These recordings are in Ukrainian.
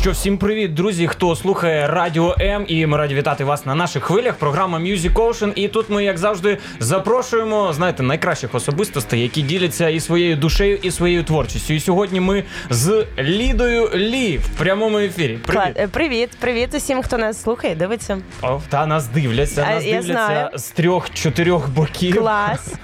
Що всім привіт, друзі, хто слухає Радіо М, і ми раді вітати вас на наших хвилях. Програма Music Ocean. І тут ми, як завжди, запрошуємо знаєте, найкращих особистостей, які діляться і своєю душею, і своєю творчістю. І сьогодні ми з Лідою Лі в прямому ефірі. Привіт. Клад- е, Привіт, привіт усім, хто нас слухає, дивиться. О, та нас дивляться, нас я дивляться знаю. з трьох-чотирьох боків. Клас.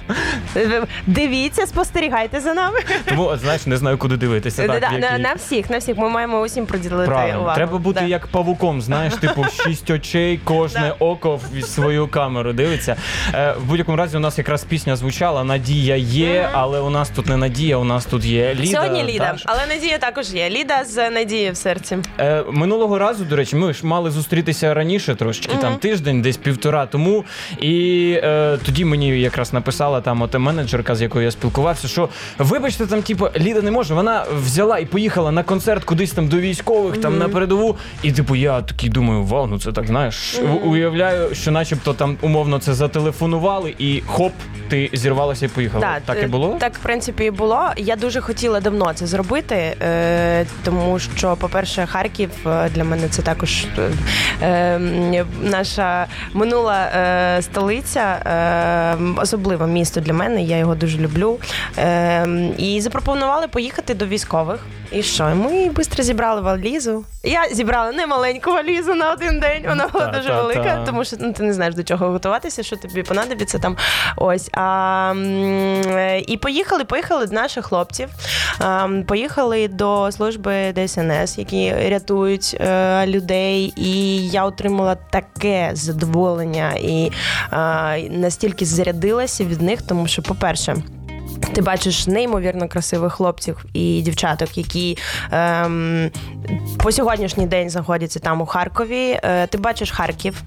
Е, Дивіться, спостерігайте за нами. Тому знаєш, не знаю, куди дивитися. Так, на, на всіх, на всіх. Ми маємо усім приділити Правильно, увагу. треба бути Да. як павуком, знаєш, типу шість очей, кожне око в свою камеру дивиться. Е, в будь-якому разі у нас якраз пісня звучала Надія є, але у нас тут не Надія, у нас тут є Ліда. Сьогодні Ліда, Та, але Надія також є. Ліда з Надією в серці. Е, минулого разу, до речі, ми ж мали зустрітися раніше трошечки, там тиждень, десь півтора тому. І е, тоді мені якраз написала там ота менеджерка, з якою я спілкувався, що вибачте, там, типу, Ліда не може. Вона взяла і поїхала на концерт кудись там до військових, там на передову. І типу, я такий думаю, вау, ну це так знаєш. Уявляю, що начебто там умовно це зателефонували, і хоп, ти зірвалася і поїхала. Да, так і е, було? Так, в принципі, і було. Я дуже хотіла давно це зробити, е, тому що, по-перше, Харків е, для мене це також е, е, наша минула е, столиця, е, особливе місто для мене. Я його дуже люблю. Е, і запропонували поїхати до військових. І що? Ми швидко зібрали валізу. Я зібрала не маленьку валізу на один день. Вона була Та, дуже та, велика, та. тому що ну, ти не знаєш до чого готуватися, що тобі понадобиться там. Ось. А, е, і поїхали, поїхали до наших хлопців. А, поїхали до служби ДСНС, які рятують е, людей. І я отримала таке задоволення і е, настільки зарядилася від них, тому що, по-перше, ти бачиш неймовірно красивих хлопців і дівчаток, які ем, по сьогоднішній день знаходяться там у Харкові. Е, ти бачиш Харків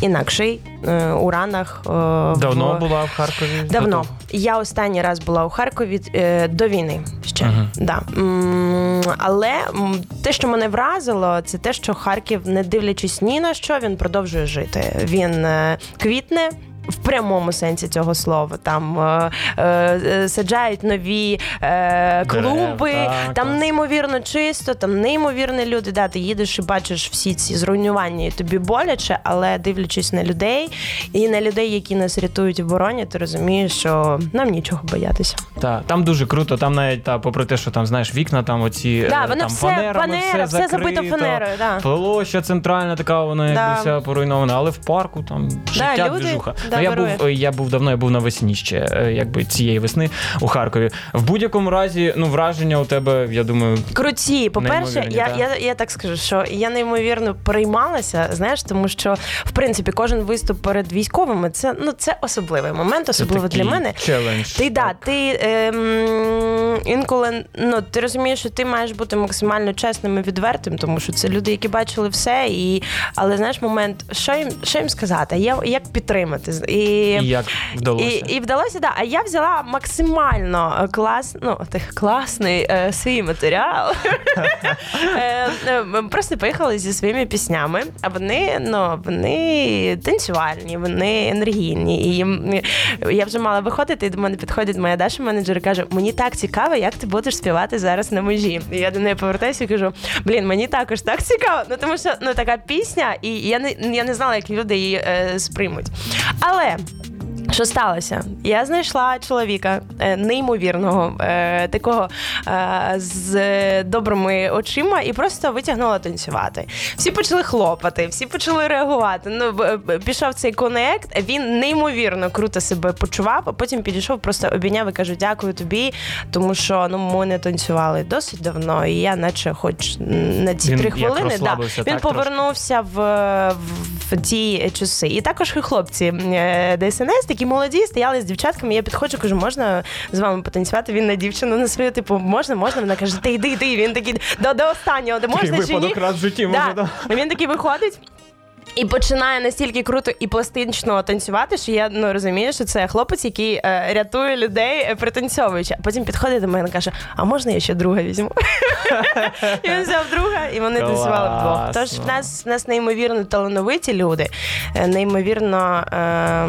інакший е, у ранах. е, Давно в... була в Харкові? Давно. Я останній раз була у Харкові е, до війни ще. Ага. Да. Але те, що мене вразило, це те, що Харків, не дивлячись ні на що, він продовжує жити. Він квітне. В прямому сенсі цього слова там е, е, саджають нові е, клуби, так, там так. неймовірно чисто, там неймовірні люди. Да, ти їдеш і бачиш всі ці зруйнування, і тобі боляче, але дивлячись на людей і на людей, які нас рятують в обороні, ти розумієш, що нам нічого боятися. Так, там дуже круто, там навіть та, попри те, що там знаєш вікна, там оці Да, е, воно там все фанерами, фанера, все забито закрито, фанерою, да. Площа центральна така, вона Да. вся поруйнована, але в парку там життя люди, движуха. Да, ну, я був, я був давно, я був навесні ще, е, якби цієї весни у Харкові. В будь-якому разі, ну враження у тебе, я думаю, Круті, по-перше, я, так. я, я так скажу, що я неймовірно приймалася, знаєш, тому що в принципі кожен виступ перед військовими це ну це особливий момент, це особливо такий для мене. челендж. Ти да, ти ем, інколи ну ти розумієш, що ти маєш бути максимально чесним і відвертим, тому що це люди, які бачили все, і але знаєш момент, що їм що їм сказати, я як підтримати і, І як вдалося? і, і вдалося, да. А я взяла максимально клас, ну так класний е, свій матеріал. Е, е, Просто поїхали зі своїми піснями, а вони ну вони танцювальні, вони енергійні. І я вже мала виходити, і до мене підходить моя Даша менеджер і каже: мені так цікаво, як ти будеш співати зараз на межі. І я до неї повертаюся і кажу: блін, мені також так цікаво. Ну тому що ну така пісня, і я не я не знала, як люди її е, сприймуть. Але. Що сталося? Я знайшла чоловіка е, неймовірного, е, такого е, з добрими очима, і просто витягнула танцювати. Всі почали хлопати, всі почали реагувати. Ну пішов цей конект. Він неймовірно круто себе почував. А потім підійшов, просто обійняв і кажу, дякую тобі, тому що ну ми не танцювали досить давно. І я, наче, хоч на ці він три хвилини, да, він так, повернувся в, в, в ті часи. І також і хлопці ДСНС такі молоді, стояли з дівчатками. Я підходжу, кажу, можна з вами потанцювати? Він на дівчину на свою, типу, можна, можна. Вона каже, ти йди, йди. Він такий до, до останнього, де можна чи ні? випадок раз в житті, може, да. Він такий виходить. І починає настільки круто і пластично танцювати, що я ну розумію, що це хлопець, який е, рятує людей е, пританцьовуючи. А потім підходить до мене і каже: А можна я ще друга візьму? І він взяв друга, і вони танцювали вдвох. Тож в нас в нас неймовірно талановиті люди, е, неймовірно е,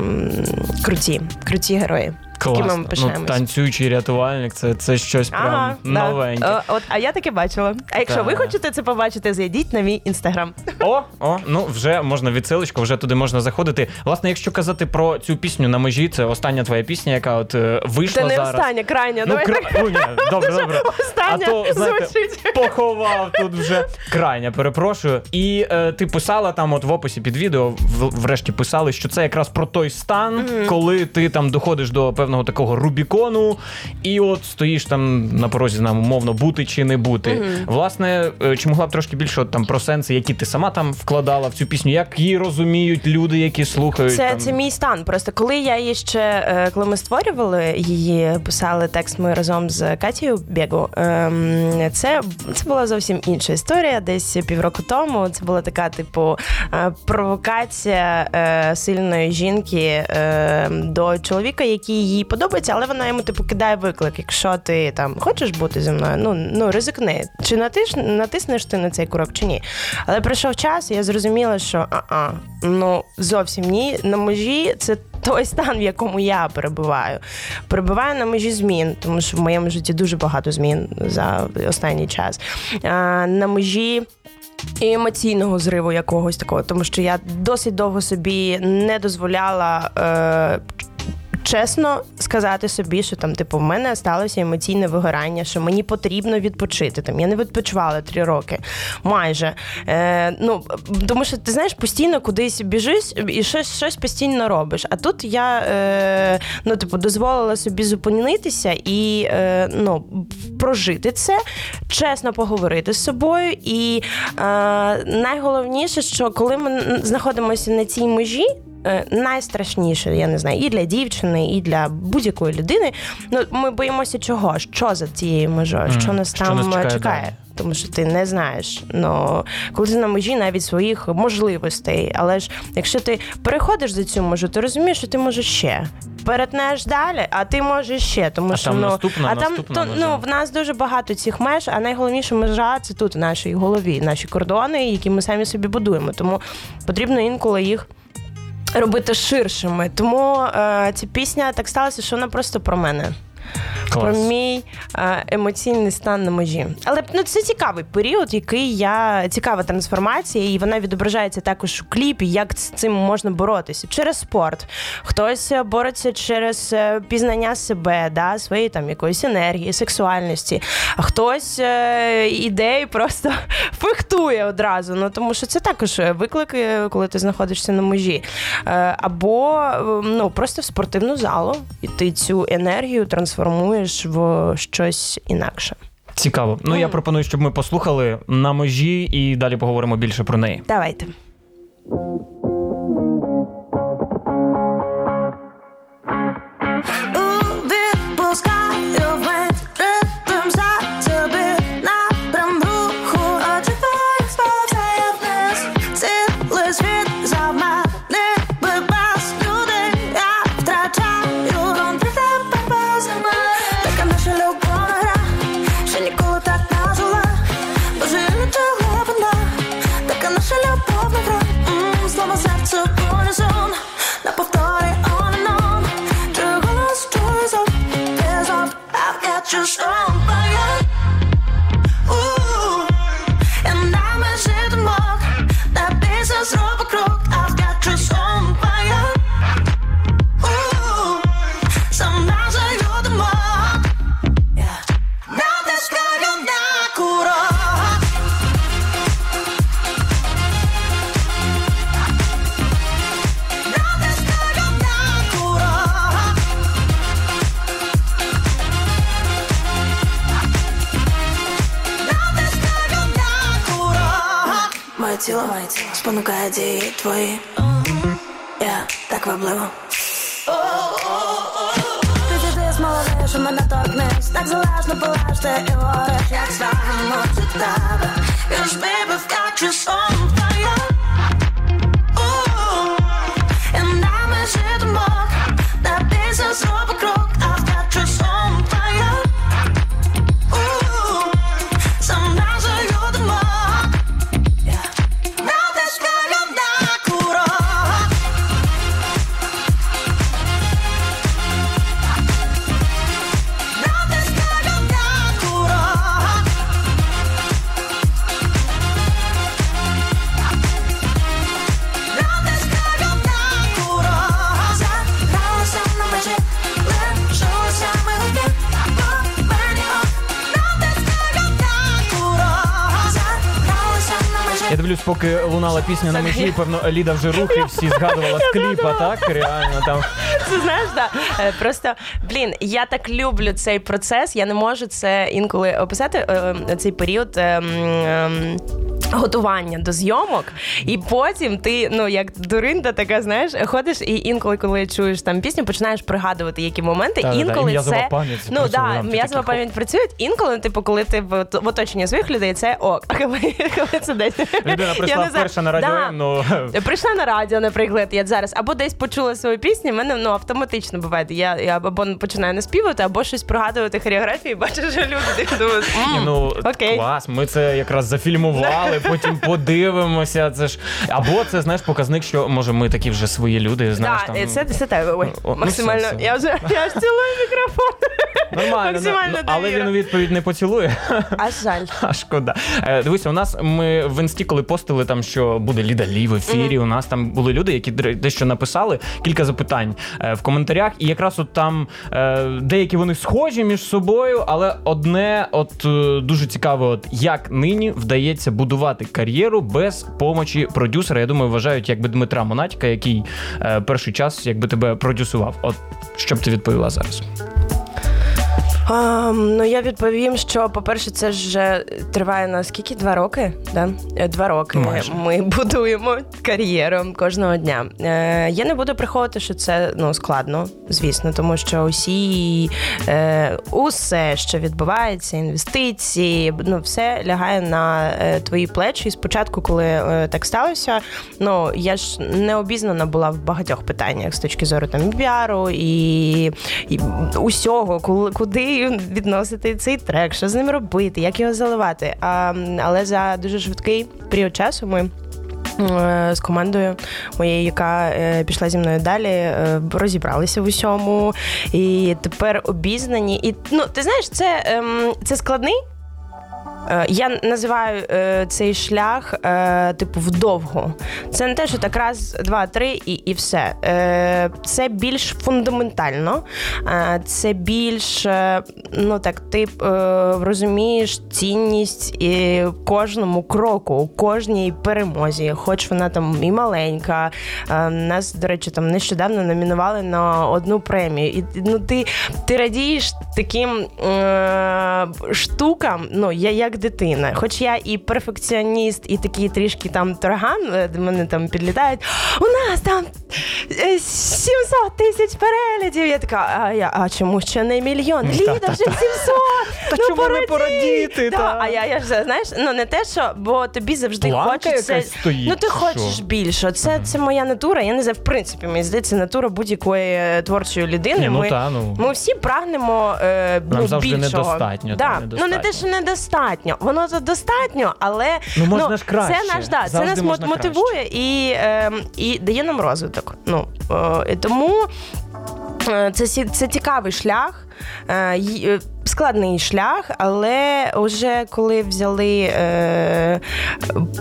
круті, круті герої. Класно. Ми ну, танцюючий рятувальник, це це щось прям ага, новеньке. Да. От, а я таке бачила. А якщо так. ви хочете це побачити, зайдіть на мій інстаграм. О, о, ну вже можна відсилочку, вже туди можна заходити. Власне, якщо казати про цю пісню на межі, це остання твоя пісня, яка от е, вийшла Це не зараз. остання, крайня. Ну, кра... ну, ні, добре, добре. Остання а то, знаєте, звучить. поховав тут вже крайня, перепрошую. І е, ти писала там, от в описі під відео, в, врешті писали, що це якраз про той стан, mm-hmm. коли ти там доходиш до певного такого Рубікону, і от стоїш там на порозі нам умовно бути чи не бути. Mm-hmm. Власне, е, чи могла б трошки більше от, там про сенси, які ти сама там вкладала в цю пісню, як її розуміють люди, які слухають? Це там... це мій стан. Просто коли я її ще е, коли ми створювали її, писали текст ми разом з Катією Бєгу. Ем, це це була зовсім інша історія. Десь півроку тому це була така, типу, е, провокація сильної жінки до чоловіка, який їй подобається, але вона йому типу кидає виклик. Якщо ти там хочеш бути зі мною, ну ну ризикни. Чи натиш, натиснеш ти на цей курок, чи ні? Але прийшов час, і я зрозуміла, що а-а, ну зовсім ні. На межі це. Той стан, в якому я перебуваю, перебуваю на межі змін, тому що в моєму житті дуже багато змін за останній час. А, На межі і емоційного зриву якогось такого, тому що я досить довго собі не дозволяла. Е, чесно сказати собі, що там, типу, в мене сталося емоційне вигорання, що мені потрібно відпочити. Там я не відпочивала три роки, майже. Е, Ну тому що ти знаєш, постійно кудись біжиш і щось щось постійно робиш. А тут я е, ну, типу, дозволила собі зупинитися і е, ну, прожити це, чесно поговорити з собою. І е, найголовніше, що коли ми знаходимося на цій межі. Е, найстрашніше, я не знаю, і для дівчини, і для будь-якої людини. Ну ми боїмося чого? Що за цією межою? Що нас що там нас чекає, чекає? Тому що ти не знаєш. Ну коли ти на межі навіть своїх можливостей. Але ж якщо ти переходиш за цю межу, ти розумієш, що ти можеш ще. Перетнеш далі, а ти можеш ще, тому а що там ну наступна, а там то ну в нас дуже багато цих меж, а найголовніша межа це тут в нашій голові, наші кордони, які ми самі собі будуємо. Тому потрібно інколи їх робити ширшими. Тому е, ця пісня так сталося, що вона просто про мене. Клас. Про мій е, емоційний стан на межі. Але ну, це цікавий період, який я цікава трансформація, і вона відображається також у кліпі, як з цим можна боротися через спорт. Хтось бореться через е, пізнання себе, да, своєї там якоїсь енергії, сексуальності, а хтось е, ідеї просто фехтує одразу. Ну тому що це також виклик, коли ти знаходишся на межі. Або ну просто в спортивну залу і ти цю енергію трансформуєш трансформуєш в щось інакше. Цікаво. Ну я пропоную, щоб ми послухали на межі і далі поговоримо більше про неї. Давайте. Тіло спонукає дії твої. Я так вабливо. Що мене торкнеш Так залежно полежте і гориш Як станемо від тебе. Cause baby, I've got you поки лунала пісня на межі, певно, Ліда вже рухи всі згадувала з кліпа, так? Реально там. Це знаєш, да. Е, Просто блін, я так люблю цей процес. Я не можу це інколи описати. е, Цей період. е, м, ем, Готування до зйомок, і потім ти, ну як дуринда, така знаєш, ходиш, і інколи, коли чуєш там пісню, починаєш пригадувати які моменти. Та-та-та, інколи м'язова це пам'ять ну працює, да, там, ти м'язова такий, пам'ять працює. Інколи, типу, коли ти в, в оточенні своїх людей, це ок. А коли, коли це десь Людина прийшла вперше на радіо, Да. ну Прийшла на радіо, наприклад, я зараз або десь почула свою пісню, в мене ну автоматично буває. Я, я або починаю наспівати, або щось пригадувати хореографії, бачу, що люди думають. Ну окей. клас, ми це якраз зафільмували, потім подивимося. Це ж або це знаєш показник, що може ми такі вже свої люди. Знаєш, Да, там це, це тебе. Ой, О, ну, максимально. все, все. Я вже я ж цілую мікрофон. нормально, максимально ну, але він у відповідь не поцілує. А жаль. А шкода. Е, Дивися, у нас ми в інсті, коли постили там, що буде Ліда Лі в ефірі. У нас там були люди, які дещо написали кілька запитань е, в коментарях, і якраз от там е, деякі вони схожі між собою, але одне, от е, дуже цікаво, от як нині вдається будувати кар'єру без помочі продюсера. Я думаю, вважають якби Дмитра Монатіка, який е, перший час якби тебе продюсував. От що б ти відповіла зараз? А, ну я відповім, що по-перше, це ж триває на скільки? Два роки? Да? Е, Два роки Майже. ми будуємо кар'єру кожного дня. Е, я не буду приховувати, що це ну складно, звісно, тому що усі е, усе, що відбувається, інвестиції, ну все лягає на е, твої плечі. І спочатку, коли е, так сталося, ну я ж не обізнана була в багатьох питаннях з точки зору там піару і, і усього, коли куди відносити цей трек, що з ним робити, як його заливати. А, але за дуже швидкий період часу ми. е, З командою моєю, яка е, пішла зі мною далі, е, розібралися в усьому, і тепер обізнані. І ну, ти знаєш, це, ем, це складний. Е, Я називаю е, цей шлях, е, типу, вдовго. Це не те, що так раз, два, три і, і все. Це більш фундаментально, це більш, ну так, ти розумієш цінність кожному кроку, кожній перемозі, хоч вона там і маленька. Нас, до речі, там нещодавно номінували на одну премію. І ну, ти, ти радієш таким штукам, ну, я як дитина. Хоч я і перфекціоніст, і такий трішки там торган, е, до мене там підлітають. У нас там е, 700 тисяч переглядів. Я така, а, я, а чому ще не мільйон? Ліда вже 700! Та ну, чому не порадій! порадіти, Да, та? А я, я ж знаєш, ну не те, що, бо тобі завжди Планка хочеться. стоїть, ну ти хочеш що? більше. Це, це моя натура. Я не знаю, в принципі, мені здається, натура будь-якої е, творчої людини. Ні, ну ми, та, ну. ми всі прагнемо е, Нам ну, завжди більшого. недостатньо, Да. та, Ну не те, що недостатньо. Воно то достатньо, але Ну, можна ж краще. це наш да, це нас мотивує мотивує і, е, і дає нам розвиток. Ну е, тому. Е, Це, це цікавий шлях, е, е, складний шлях, але вже коли взяли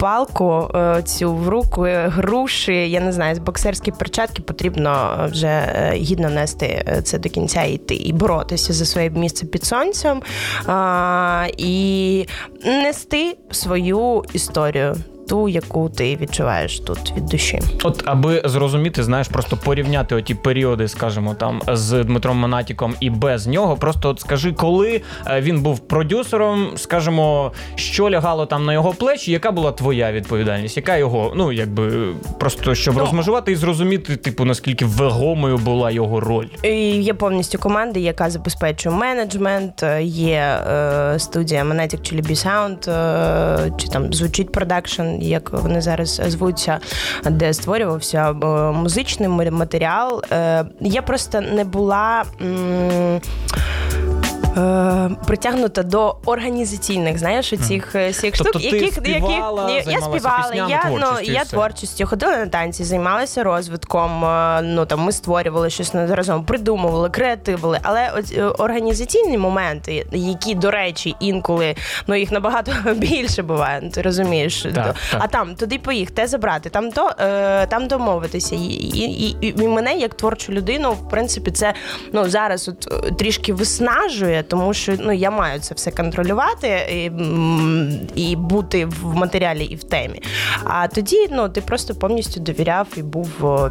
палку цю в руку, груші, я не знаю, з боксерські перчатки потрібно вже гідно нести це до кінця і йти і боротися за своє місце під сонцем і нести свою історію. Ту, яку ти відчуваєш тут від душі. От аби зрозуміти, знаєш, просто порівняти оті періоди, скажімо, там з Дмитром Монатіком і без нього. Просто от скажи, коли е, він був продюсером, скажімо, що лягало там на його плечі, яка була твоя відповідальність? Яка його, ну якби просто щоб Ну. розмежувати і зрозуміти, типу, наскільки вагомою була його роль? Є повністю команда, яка забезпечує менеджмент. е, Є е, студія чи Libby Sound, е, чи там звучить продакшн, як вони зараз звуться, де створювався е, музичний матеріал. Е, я просто не була. Е, Притягнута до організаційних, знаєш, цих е, всіх Тобто штук, ти яких співала, я, я співала, я ну я творчістю ходила на танці, займалася розвитком. е, Ну там ми створювали щось на- разом, придумували, креативили. Але от, е, організаційні моменти, які, до речі, інколи ну їх набагато більше буває. ну, Ти розумієш? Так, так. А там туди поїх, те забрати, там то е, там домовитися. І, і, і, і мене як творчу людину, в принципі, це ну зараз от е, трішки виснажує, тому що ну я маю це все контролювати і, і бути в матеріалі і в темі. А тоді ну ти просто повністю довіряв і був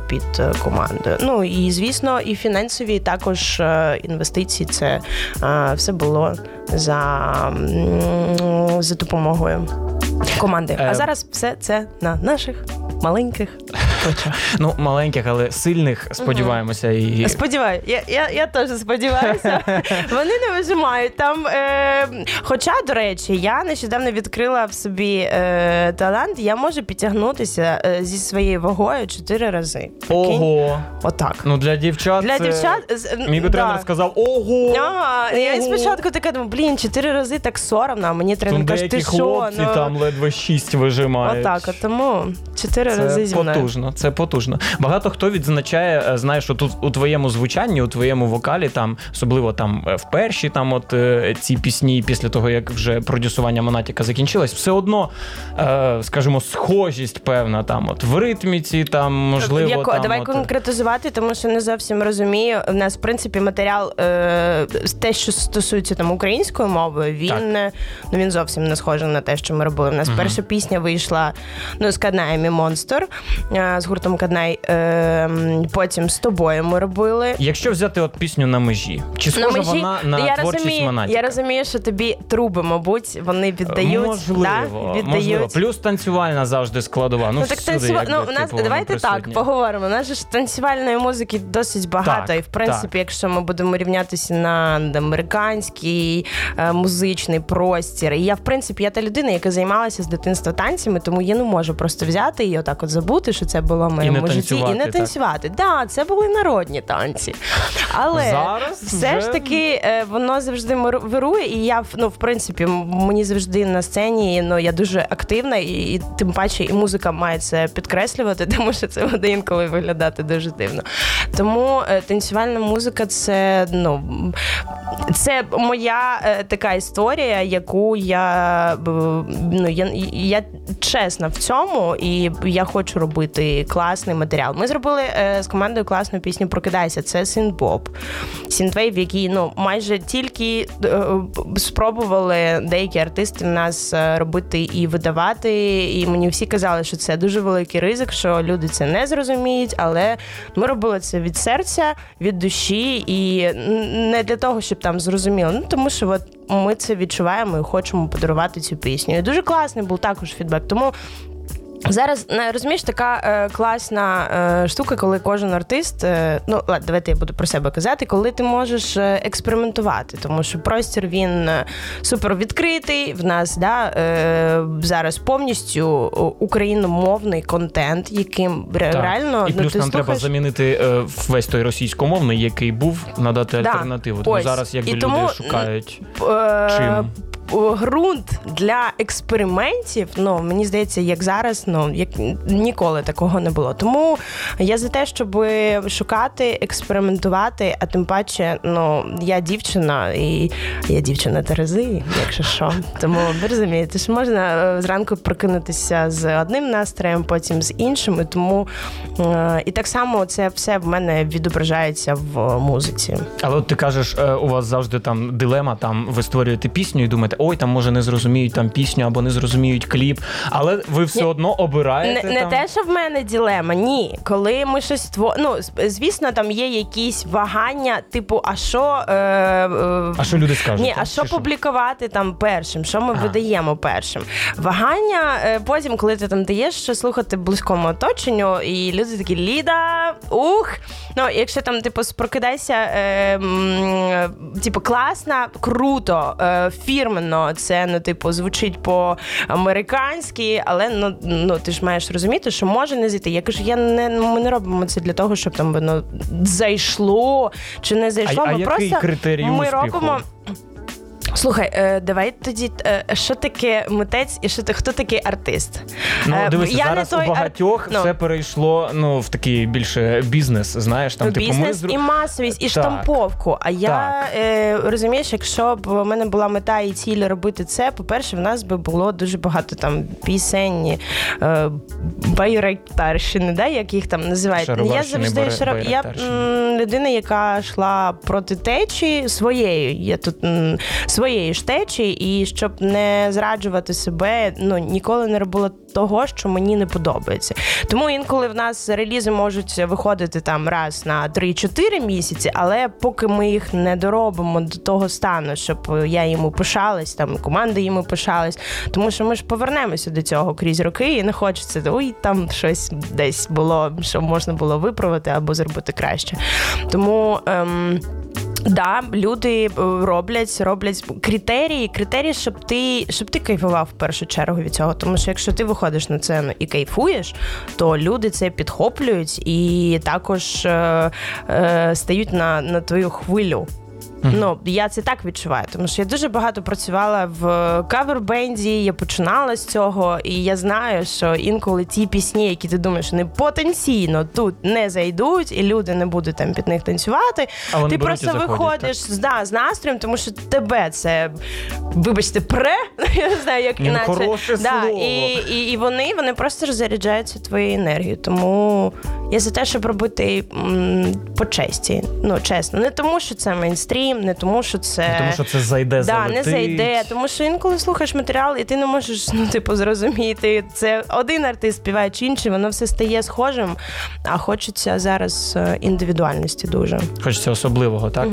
під е, командою. Ну і звісно, і фінансові також е, інвестиції. Це е, все було за, за допомогою команди. А зараз все це на наших маленьких. Ну, маленьких, але сильних, сподіваємося, і Сподіваюся, я, я, я теж сподіваюся. Вони не вижимають там. Е, хоча, до речі, я нещодавно відкрила в собі е, талант, я можу підтягнутися е, зі своєю вагою чотири рази. Ого. Отак. Ну для дівчат. Для це- дівчат Мій би да. тренер сказав: ого! А, я спочатку така думаю, блін, чотири рази так соромно, а мені тренер каже, ти що? хлопці Ну, там ледве шість вижимають. Отак, от тому чотири рази зі мною. потужно, це потужно. Багато хто відзначає, е, знаєш, що тут у твоєму звучанні, у твоєму вокалі, там, особливо там е, в перші там от е, ці пісні, після того як вже продюсування Монатіка закінчилось, все одно, скажімо, схожість певна там, от в ритміці, там можливо. Яко- там, Давай от, конкретизувати, тому що не зовсім розумію. У нас, в принципі, матеріал, е, те, що стосується там української мови, він, Так. не- ну, він зовсім не схожий на те, що ми робили. У нас перша пісня вийшла ну, з Каднаєм і Монстр з гуртом Каднай. Е, потім з тобою ми робили. Якщо взяти от пісню на межі, чи схожа На межі- вона на я творчість розумію, Монатіка? я розумію, що тобі труби, мабуть, вони віддають. Можливо, да? віддають. можливо. Плюс танцювальна завжди складова. Ну, Ну так всюди, танцюва... якби, ну, у нас типу, давайте так поговоримо. У нас же ж танцювальної музики досить багато. Так, і в принципі, так. якщо ми будемо рівнятися на американський е, музичний простір. І я, в принципі, я та людина, яка займалася з дитинства танцями, тому я не можу просто взяти і отак от забути, що це було в моєму не житті, і не танцювати. Так, да, це були народні танці. Але Зараз все вже- ж таки е, воно завжди вирує, і я ну, в принципі, мені завжди на сцені ну, я дуже активна, і, і тим паче і музика має це підкреслювати, тому що це буде інколи виглядати дуже дивно. Тому е, танцювальна музика це ну. Це моя е, така історія, яку я ну я, я чесна в цьому, і я хочу робити класний матеріал. Ми зробили е, з командою класну пісню Прокидайся. Це synth-pop. Synthwave, який ну майже тільки е, спробували деякі артисти в нас е, робити і видавати. І мені всі казали, що це дуже великий ризик, що люди це не зрозуміють. Але ми робили це від серця, від душі, і не для того, щоб там зрозуміли. Ну тому що от ми це відчуваємо і хочемо подарувати цю пісню. І дуже класний був також фідбек. Тому Зараз розумієш, така е, класна е, штука, коли кожен артист, е, ну ладно, давайте я буду про себе казати, коли ти можеш е, експериментувати, тому що простір він е, супер відкритий. В нас да, е, зараз повністю україномовний контент, яким Так. реально і ну, плюс ти нам треба замінити е, весь той російськомовний, який був, надати Да. альтернативу. Тому Ось. зараз якби І люди тому, шукають. е, Чим? Ґрунт для експериментів, ну мені здається, як зараз, ну як ніколи такого не було. Тому я за те, щоб шукати, експериментувати, а тим паче, ну я дівчина, і я дівчина Терези, якщо що. Тому ви розумієте, що можна е, зранку прокинутися з одним настроєм, потім з іншим. І тому е, і так само це все в мене відображається в музиці. Але от ти кажеш, е, у вас завжди там дилема, там ви створюєте пісню і думаєте, ой, там може не зрозуміють там пісню або не зрозуміють кліп, але ви все Ні. одно обираєте. не там... те, що в мене ділема, ні. Коли ми щось тво... ну, звісно, там є якісь вагання, типу, а що. Е, е, А що люди скажуть? Ні, так? а що Чи публікувати там першим? Що ми А. видаємо першим? Вагання е, потім, коли ти там даєш що слухати близькому оточенню, і люди такі Ліда, ух. Ну, якщо там, типу, прокидайся, е, м, типу, класно, круто, е, фірменно, це ну, типу, звучить по-американськи, але ну, ну ти ж маєш розуміти, що може не зійти. Я кажу, я не ми не робимо це для того, щоб там воно зайшло чи не зайшло. А- а ми який просто критерій ми успіху? робимо. Слухай, е, давай тоді, е, що таке митець і що ти хто такий артист? Ну, Е, дивися, я зараз той у багатьох ну. все перейшло ну, в такий більше бізнес, знаєш, там, типу, ми бізнес зру- і масовість, і Так. штамповку. А я е, розумієш, якщо б у мене була мета і ціль робити це, по-перше, в нас би було дуже багато там пісень, е, байректарщини, да, як їх там називають. Я завжди шаров... я м, людина, яка йшла проти течії своєю. Я тут м, своєї ж течії, і щоб не зраджувати себе, ну ніколи не робила того, що мені не подобається. Тому інколи в нас релізи можуть виходити там раз на 3-4 місяці, але поки ми їх не доробимо до того стану, щоб я йому пишалась, там команда йому пишалась, тому що ми ж повернемося до цього крізь роки, і не хочеться ой, там щось десь було, що можна було виправити або зробити краще. Тому. Ем, Да, люди е, роблять, роблять критерії, критерії, щоб ти щоб ти кайфував в першу чергу від цього. Тому що якщо ти виходиш на сцену і кайфуєш, то люди це підхоплюють і також е, е, стають на, на твою хвилю. Ну, я це так відчуваю, тому що я дуже багато працювала в кавер-бенді, я починала з цього, і я знаю, що інколи ті пісні, які ти думаєш, вони потенційно тут не зайдуть, і люди не будуть там під них танцювати. А вони ти просто заходять, виходиш да, з настроєм, тому що тебе це, вибачте, пре, я не знаю, як Ну, іначе. хороше да, слово. І, і, і вони, вони просто роззаряджаються твоєю енергією. Тому я за те, щоб робити м, по честі. Ну, чесно. Не тому, що це мейнстрім, не тому, що це. Ну, Тому що це зайде, Да, залетить. не зайде, тому що інколи слухаєш матеріал, і ти не можеш ну, типу, зрозуміти, це один артист співає чи інший, воно все стає схожим, а хочеться зараз е, індивідуальності дуже. Хочеться особливого, так?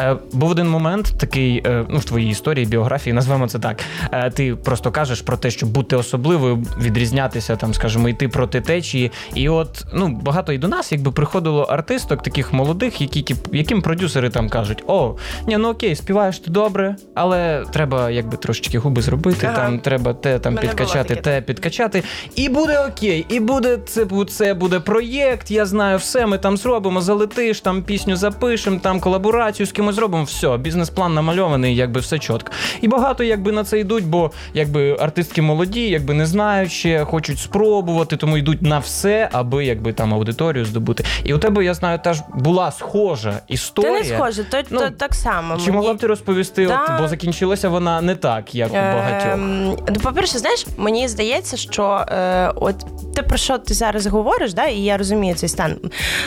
Е, був один момент такий, е, ну, в твоїй історії, біографії, назвемо це так. Е, ти просто кажеш про те, щоб бути особливою, відрізнятися, там, скажімо, йти проти течії. І от ну, багато і до нас, якби приходило артисток, таких молодих, які, яким продюсери там кажуть: о, ні, ну окей, співаєш ти добре, але треба якби трошечки губи зробити, Ага. там треба те там Мене підкачати, те підкачати. І буде окей, і буде це, це буде проєкт. Я знаю все. Ми там зробимо, залетиш, там пісню запишемо, там колаборацію з кимось зробимо. Все, бізнес-план намальований, якби все чітко. І багато якби на це йдуть, бо якби артистки молоді, якби не знають ще, хочуть спробувати, тому йдуть на все, аби якби там аудиторію здобути. І у тебе я знаю, теж була схожа Ти історія. не схоже, то, Ну, то так само. Чи Мені- могла б ти розповісти, Да. от, бо закінчилася вона не так, як у багатьох. Ем, ну, по-перше, знаєш, мені здається, що е, от те, про що ти зараз говориш, да, і я розумію цей стан.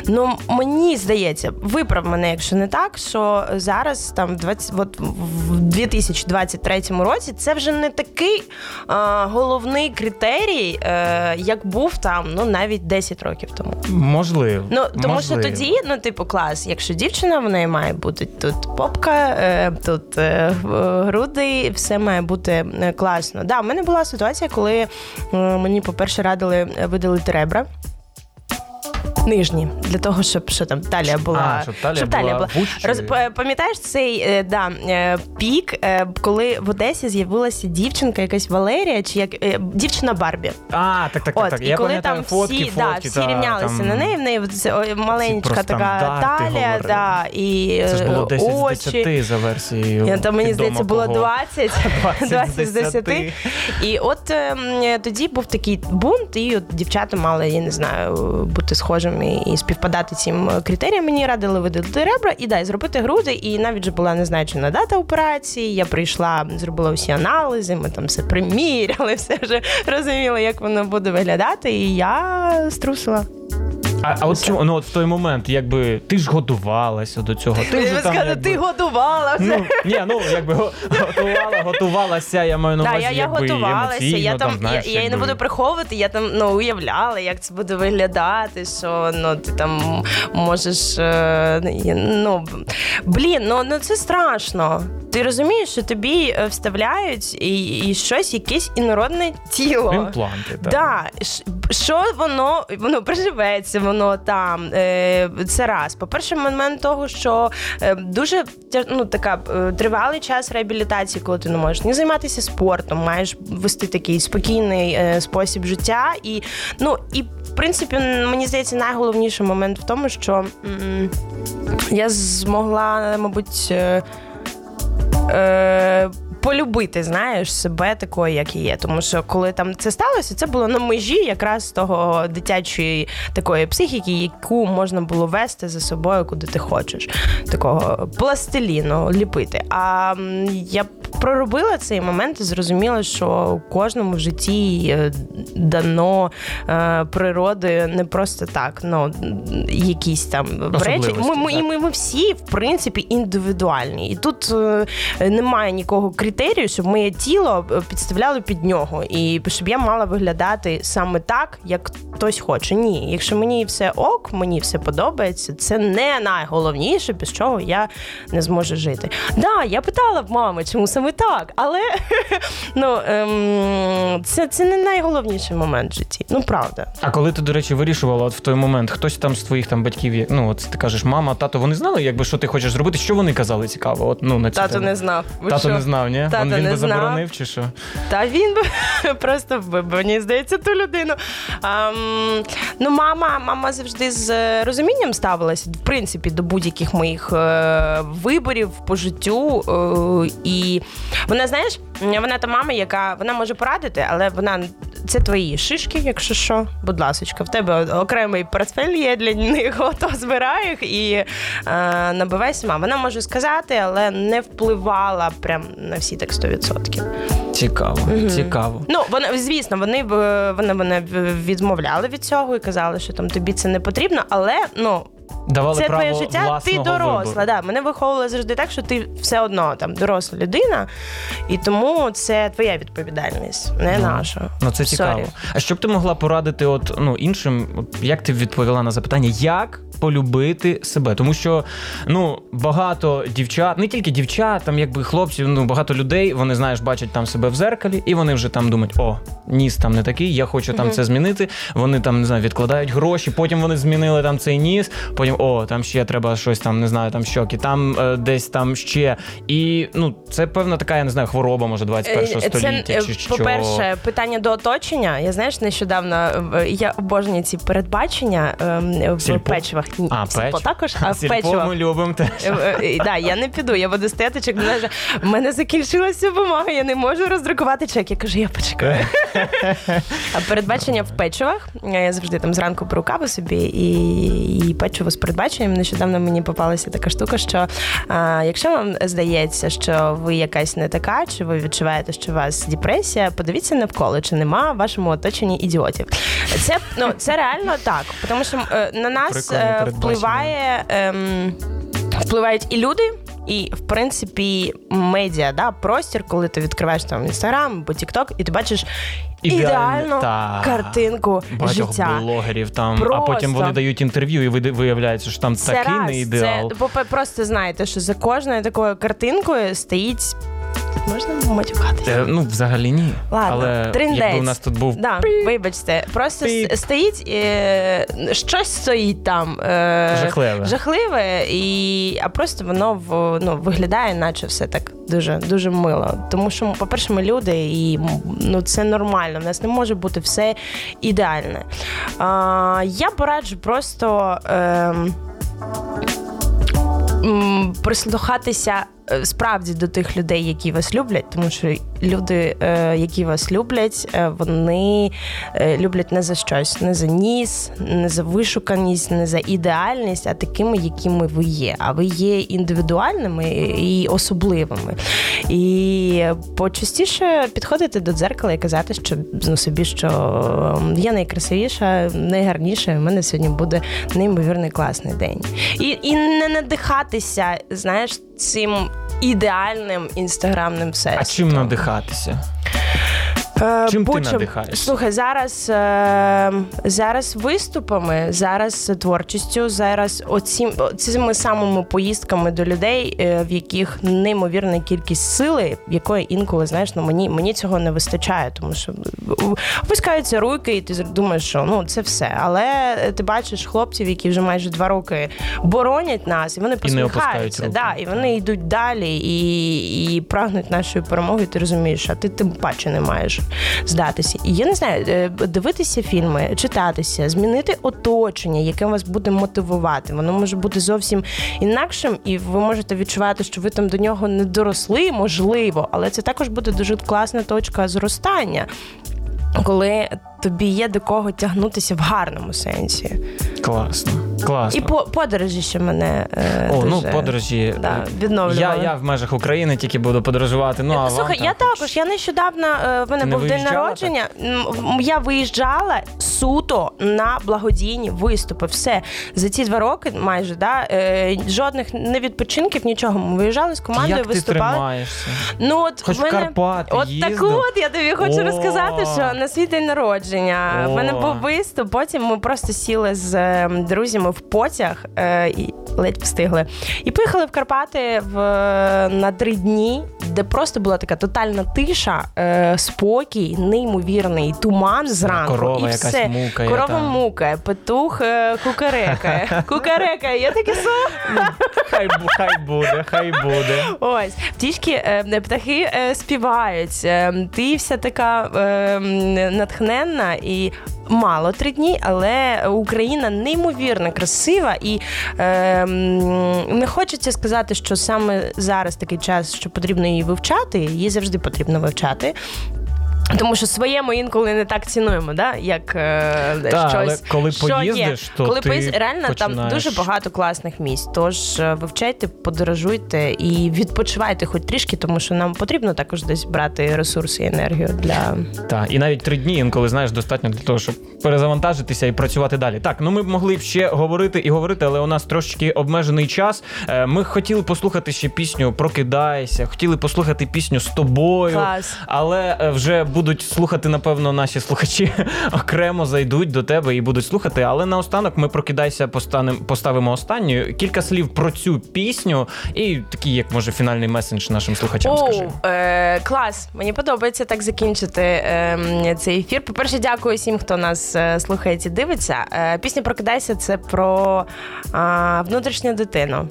Ну, мені здається, виправ мене, якщо не так, що зараз, там, 20, от, в 2023 році, це вже не такий е, головний критерій, е, як був там, ну, навіть 10 років тому. Можливо. Ну тому можливо. що тоді, ну типу, клас, якщо дівчина, в неї має бути тут попка, е, тут е, груди, все має бути е, класно. Да, в мене була ситуація, коли мені, по-перше, радили видалити ребра. Нижні для того, щоб що там талія була, А, щоб талія була вужчою. Роз- Пам'ятаєш цей е, да, е, пік, е, коли в Одесі з'явилася дівчинка, якась Валерія, чи як дівчина Барбі. А, так, так, так. От, так. і Я коли там фотки, всі, фотки, да, всі та, рівнялися там... на неї, в неї маленька така талія, да, і Це ж було е, 10 очі. з 10 за версією. Я, там, мені здається, було кого. 20, 20 20 з 10. 10. І от ем, тоді був такий бунт, і от дівчата мали, я не знаю, бути схожими і співпадати цим критеріям. Мені радили видати ребра і дай зробити груди. І навіть же була незначена дата операції. Я прийшла, зробила всі аналізи, ми там все приміряли, все вже розуміли, як воно буде виглядати. І я струсила. А, а от чому ну от в той момент, якби ти ж готувалася до цього. Ти вже там, скажу, якби, ти годувала все. Ну, ні, ну якби готувала, готувалася, я маю на Да, увазі, я, я готувалася, я там, знаєш, я, я не буду приховувати, я там ну, уявляла, як це буде виглядати, що ну, ти там можеш. е, Ну, блін, ну, ну це страшно. Ти розумієш, що тобі е, вставляють і, і щось, якесь інородне тіло. Імпланти, так. Да, що воно воно приживеться, воно там. Е, це раз. По-перше, момент того, що е, дуже ну, така е, тривалий час реабілітації, коли ти не можеш не займатися спортом, маєш вести такий спокійний спосіб життя. І, ну, і в принципі, мені здається, найголовніший момент в тому, що я змогла, мабуть. Е, полюбити, знаєш, себе такою, як є. Тому що коли там це сталося, це було на межі якраз того дитячої такої психіки, яку можна було вести за собою, куди ти хочеш. Такого пластиліну ліпити. А я проробила цей момент і зрозуміла, що кожному в житті е, дано е, природою не просто так. Ну, якісь там речі. Ми, ми, ми, ми всі, в принципі, індивідуальні. І тут е, немає нікого критерію, щоб моє тіло підставляло під нього, і щоб я мала виглядати саме так, як хтось хоче. Ні, якщо мені все ок, мені все подобається, це не найголовніше, без чого я не зможу жити. Да, я питала в мами, чому саме так, але ну, ем, це, це не найголовніший момент в житті. Ну правда. А коли ти, до речі, вирішувала от в той момент, хтось там з твоїх там батьків, ну от ти кажеш, мама, тато, вони знали, якби що ти хочеш зробити? Що вони казали цікаво? От, ну, на ці Тато теми? не знав. Ви Тато що? не знав, ні? Тато він він не би знав. заборонив чи що? Та він би просто вбив, мені здається, ту людину. Ам, ну, мама, мама завжди з розумінням ставилася, в принципі, до будь-яких моїх е, виборів по життю. Е, і вона, знаєш, вона та мама, яка вона може порадити, але вона це твої шишки, якщо що. Будь ласочка, в тебе окремий портфель є для них, ото збирай їх і е, набивай сама. Вона може сказати, але не впливала прям на всі так 100%. Цікаво, цікаво. Ну, вони, звісно, вони вони мене відмовляли від цього і казали, що там тобі це не потрібно, але ну. Давали Це право твоє життя, ти доросла. вибору. Да. Мене виховували завжди так, що ти все одно там доросла людина, і тому це твоя відповідальність, не наша. Ну це цікаво. А що б ти могла порадити от, ну, іншим, от, як ти відповіла на запитання, як полюбити себе? Тому що ну, багато дівчат, не тільки дівчат, там якби хлопців, ну багато людей, вони знаєш, бачать там себе в зеркалі, і вони вже там думають, о, ніс там не такий, я хочу там це змінити. Вони там не знаю, відкладають гроші, потім вони змінили там цей ніс, потім о, там ще треба щось там, не знаю, там щоки, там е, десь там ще. І ну, це певна така, я не знаю, хвороба, може, 21 Е, століття. Це, чи е, що. по-перше, питання до оточення. Я знаєш, нещодавно е, я обожнюю ці передбачення е, в Сільпо? печивах. Ні, А, в сільпо печ. також, а в Сільпо печивах. ми любимо теж. Е, е, Да, я не піду, я буду стояти чек. В мене закінчилася бумага, я не можу роздрукувати чек. Я кажу, я почекаю. А передбачення в печивах. Я завжди там зранку беру каву собі і, і печиво з передбаченням. Нещодавно мені попалася така штука, що а, якщо вам здається, що ви якась не така, чи ви відчуваєте, що у вас депресія, подивіться навколо, чи нема в вашому оточенні ідіотів. Це ну це реально так, тому що е, на нас е, впливає. Е, впливають і люди. І в принципі медіа, да, простір, коли ти відкриваєш там інстаграм або Тікток, і ти бачиш ідеальну та, картинку багатьох життя. блогерів там, а потім вони дають інтерв'ю, і ви- виявляється, що там Це такий раз, не ідеал. Це, бо просто знаєте, що за кожною такою картинкою стоїть. Можна матюкатися? Е, ну, взагалі ні. Ладно, Але триндець. якби у нас тут був Да, вибачте, просто Піп. стоїть е, щось стоїть там е, Жахливе. жахливе, і, а просто воно в, ну, виглядає, наче все так дуже дуже мило. Тому що, по-перше, ми люди, і ну, це нормально. В нас не може бути все ідеальне. А, я пораджу просто. Е, прислухатися е, справді до тих людей, які вас люблять, тому що люди, е, які вас люблять, е, вони е, люблять не за щось, не за ніс, не за вишуканість, не за ідеальність, а такими, якими ви є. А ви є індивідуальними і особливими. І почастіше підходити до дзеркала і казати, що ну, собі, що е, я найкрасивіша, найгарніша, і в мене сьогодні буде неймовірний класний день. І, і не надихатися, знаєш, цим ідеальним інстаграмним всесвітом. А чим надихатися? Е, Чим ти будь-чим. надихаєшся? Слухай, зараз, е, зараз виступами, зараз творчістю, зараз оцім, цими самими поїздками до людей, е, в яких неймовірна кількість сили, якої інколи знаєш, ну мені, мені цього не вистачає, тому що опускаються руки, і ти думаєш, що ну це все. Але ти бачиш хлопців, які вже майже два роки боронять нас, і вони посміхаються. руки. Да, і вони йдуть далі і, і прагнуть нашої перемоги. і Ти розумієш, а ти тим паче не маєш здатися. І я не знаю, е, дивитися фільми, читатися, змінити оточення, яке вас буде мотивувати. Воно може бути зовсім інакшим, і ви можете відчувати, що ви там до нього не доросли, можливо, але це також буде дуже класна точка зростання. Коли тобі є до кого тягнутися в гарному сенсі, Класно. Класно. і по подорожі ще мене е, О, дуже, ну подорожі. да, е, відновлювали. Я, я в межах України тільки буду подорожувати. Ну, а Слухай, вам я там також. Я нещодавно е, в мене Ти не був день народження. М, Я виїжджала суто на благодійні виступи. Все за ці два роки, майже да е, жодних не відпочинків, нічого. Ми виїжджали з командою, Як ти тримаєшся? Ну от Хоч мене... в Карпати от їздив? так от я тобі хочу О! розказати, що на свій день народження в мене О! був виступ. Потім ми просто сіли з е, друзями в потяг е, і ледь встигли. І поїхали в Карпати в, на три дні, де просто була така тотальна тиша, е, спокій, неймовірний туман зранку. корова і якась все. мукає Корова там. мукає, петух е, кукарекає. Кукарекає. Я таке слово. Хай, хай буде, хай буде. Ось птічки, е, птахи е, співають. Е, Ти вся така е, натхненна і. Мало три дні, але Україна неймовірно красива, і е, не хочеться сказати, що саме зараз такий час, що потрібно її вивчати. Її завжди потрібно вивчати. Тому що своєму інколи не так цінуємо, да? як е, Та, щось. але коли що поїздиш, є. то коли ти поїздиш, реально починаєш- там дуже багато класних місць. Тож е, вивчайте, подорожуйте і відпочивайте хоч трішки, тому що нам потрібно також десь брати ресурси і енергію для Так, і навіть три дні інколи знаєш достатньо для того, щоб перезавантажитися і працювати далі. Так, ну ми б могли б ще говорити і говорити, але у нас трошечки обмежений час. Е, Ми хотіли послухати ще пісню Прокидайся, хотіли послухати пісню з тобою. Клас. Але е, вже будуть слухати, напевно, наші слухачі окремо зайдуть до тебе і будуть слухати. Але наостанок ми прокидайся, постанем, поставимо останню. Кілька слів про цю пісню і такий, як може, фінальний месендж нашим слухачам. скажи. Е, клас. Мені подобається так закінчити е, цей ефір. По-перше, дякую всім, хто нас е, слухає і дивиться. Е, пісня Прокидайся це про е, внутрішню дитину.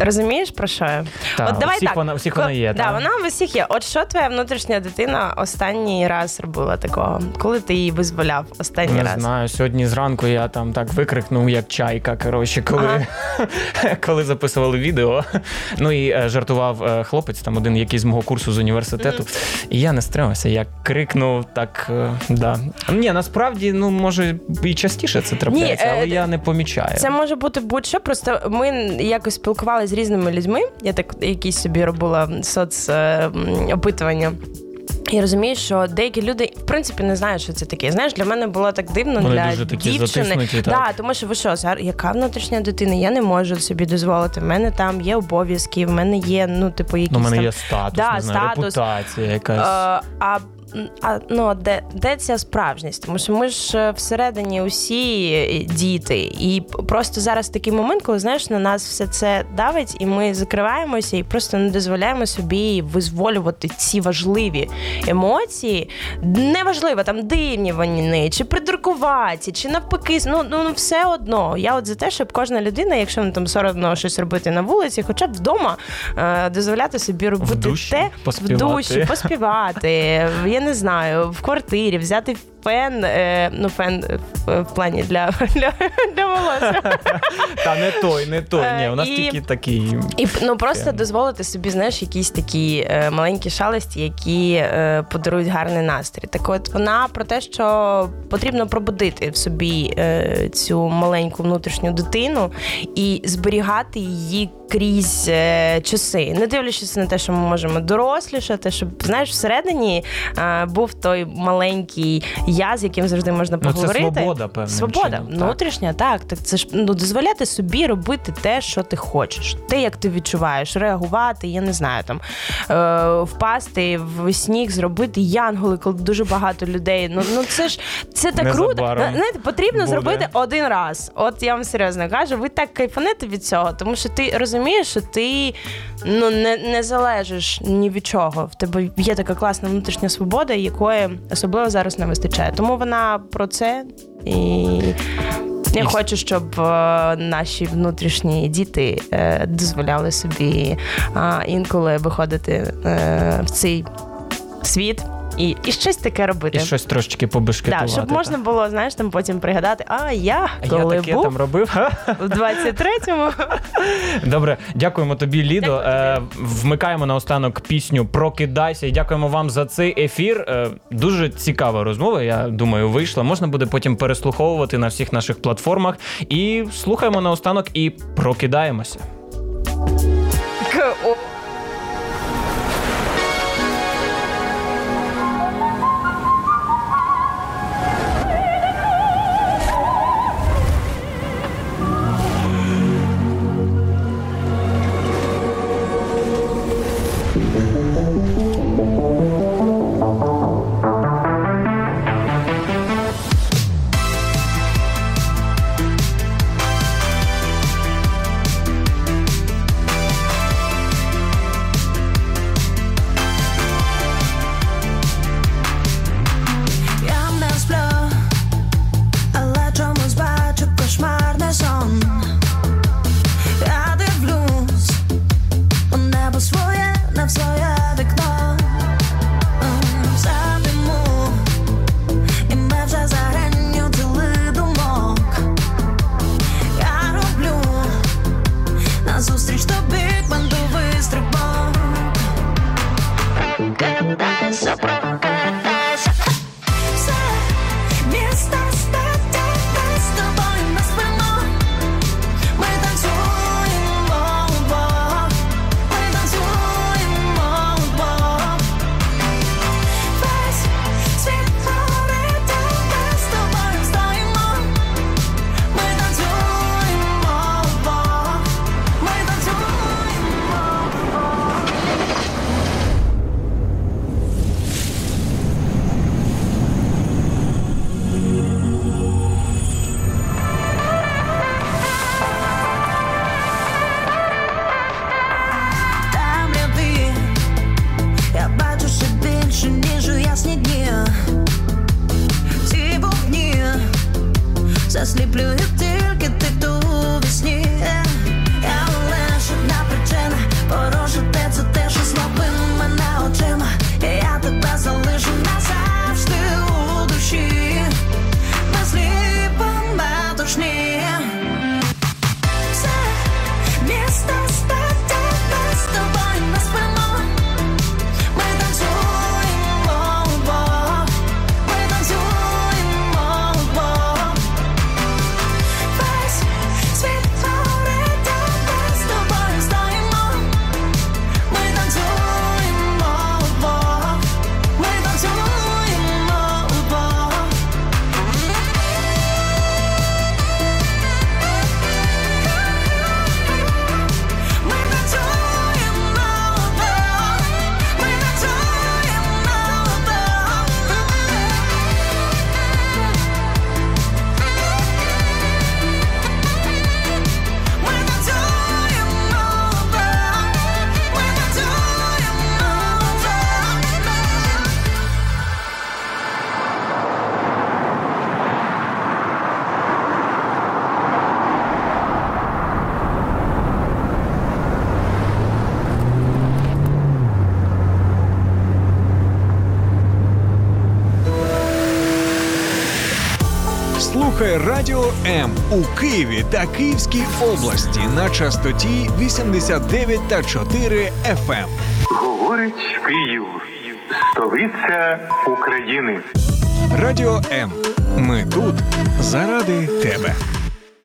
Розумієш про що я? Та, От давай всіх так. вона- всіх вона є, Да, та. вона в усіх є. От що твоя внутрішня дитина останній раз робила такого? Коли ти її визволяв останній Не раз? знаю, сьогодні зранку я там так викрикнув, як чайка. Коротше, коли, коли записували відео. Ну і е, жартував е, хлопець, там один який з мого курсу з університету. І я не стримався, я крикнув так. е, да. Ні, насправді, ну може і частіше це трапляється, е, але я не помічаю. Це може бути будь-що. Просто ми якось спілкувалися з різними людьми. Я так якісь собі робила соцопитування. І розумію, що деякі люди в принципі не знають, що це таке. Знаєш, для мене було так дивно Вони для дуже такі дівчини. так. Да, тому що ви що, зараз яка внутрішня дитина? Я не можу собі дозволити. В мене там є обов'язки, в мене є, ну, типу, якісь Ну, у мене там... є статус, Да, не знаю, статус. репутація якась. Е, а, а ну, де, де ця справжність? Тому що ми ж е, всередині усі е, діти, і просто зараз такий момент, коли знаєш, на нас все це давить, і ми закриваємося і просто не дозволяємо собі визволювати ці важливі емоції. Неважливо, там дивні вони, чи придуркуваті, чи навпаки, ну, ну, ну все одно. Я от за те, щоб кожна людина, якщо не там соромно щось робити на вулиці, хоча б вдома е, дозволяти собі робити душі те поспівати. в душі, поспівати, в- я не знаю, в квартирі, взяти фен, е, ну фен в, в плані для, для, для волосся. Та не той, не той. Ні, у нас І- тільки такий. І ну просто Фен. дозволити собі, знаєш, якісь такі е, маленькі шалості, які е, подарують гарний настрій. Так от вона про те, що потрібно пробудити в собі е, цю маленьку внутрішню дитину і зберігати її крізь е, часи, не дивлячись на те, що ми можемо дорослішати, щоб знаєш, всередині е, був той маленький я, з яким завжди можна Ну, це свобода, певним Свобода чином, внутрішня, так. Так це ж ну дозволяти собі робити те, що ти хочеш, те, як ти відчуваєш, реагувати. Я не знаю, там е, впасти в сніг, зробити янголи, коли дуже багато людей. Ну ну це ж це так круто. Знаєте, потрібно буде. зробити один раз. От я вам серйозно кажу, ви так кайфанете від цього, тому що ти розумієш, що ти ну не, не залежиш ні від чого. В тебе є така класна внутрішня свобода, якої особливо зараз не вистачає. Тому вона про це і. Я хочу, щоб е, наші внутрішні діти е, дозволяли собі е, інколи виходити е, в цей світ і, і щось таке робити. І щось трошечки Да, побешкетувати. щоб можна було, знаєш, там потім пригадати, а я коли я таке був там робив. в 23-му. Добре, дякуємо тобі, Лідо. Е, вмикаємо наостанок пісню Прокидайся і дякуємо вам за цей ефір. Е, дуже цікава розмова. Я думаю, вийшла. Можна буде потім переслуховувати на всіх наших платформах. І слухаємо наостанок і прокидаємося. У Києві та Київській області на частоті 89 та 4 FM. Говорить Київ, столиця України. Радіо М. Ми тут заради тебе.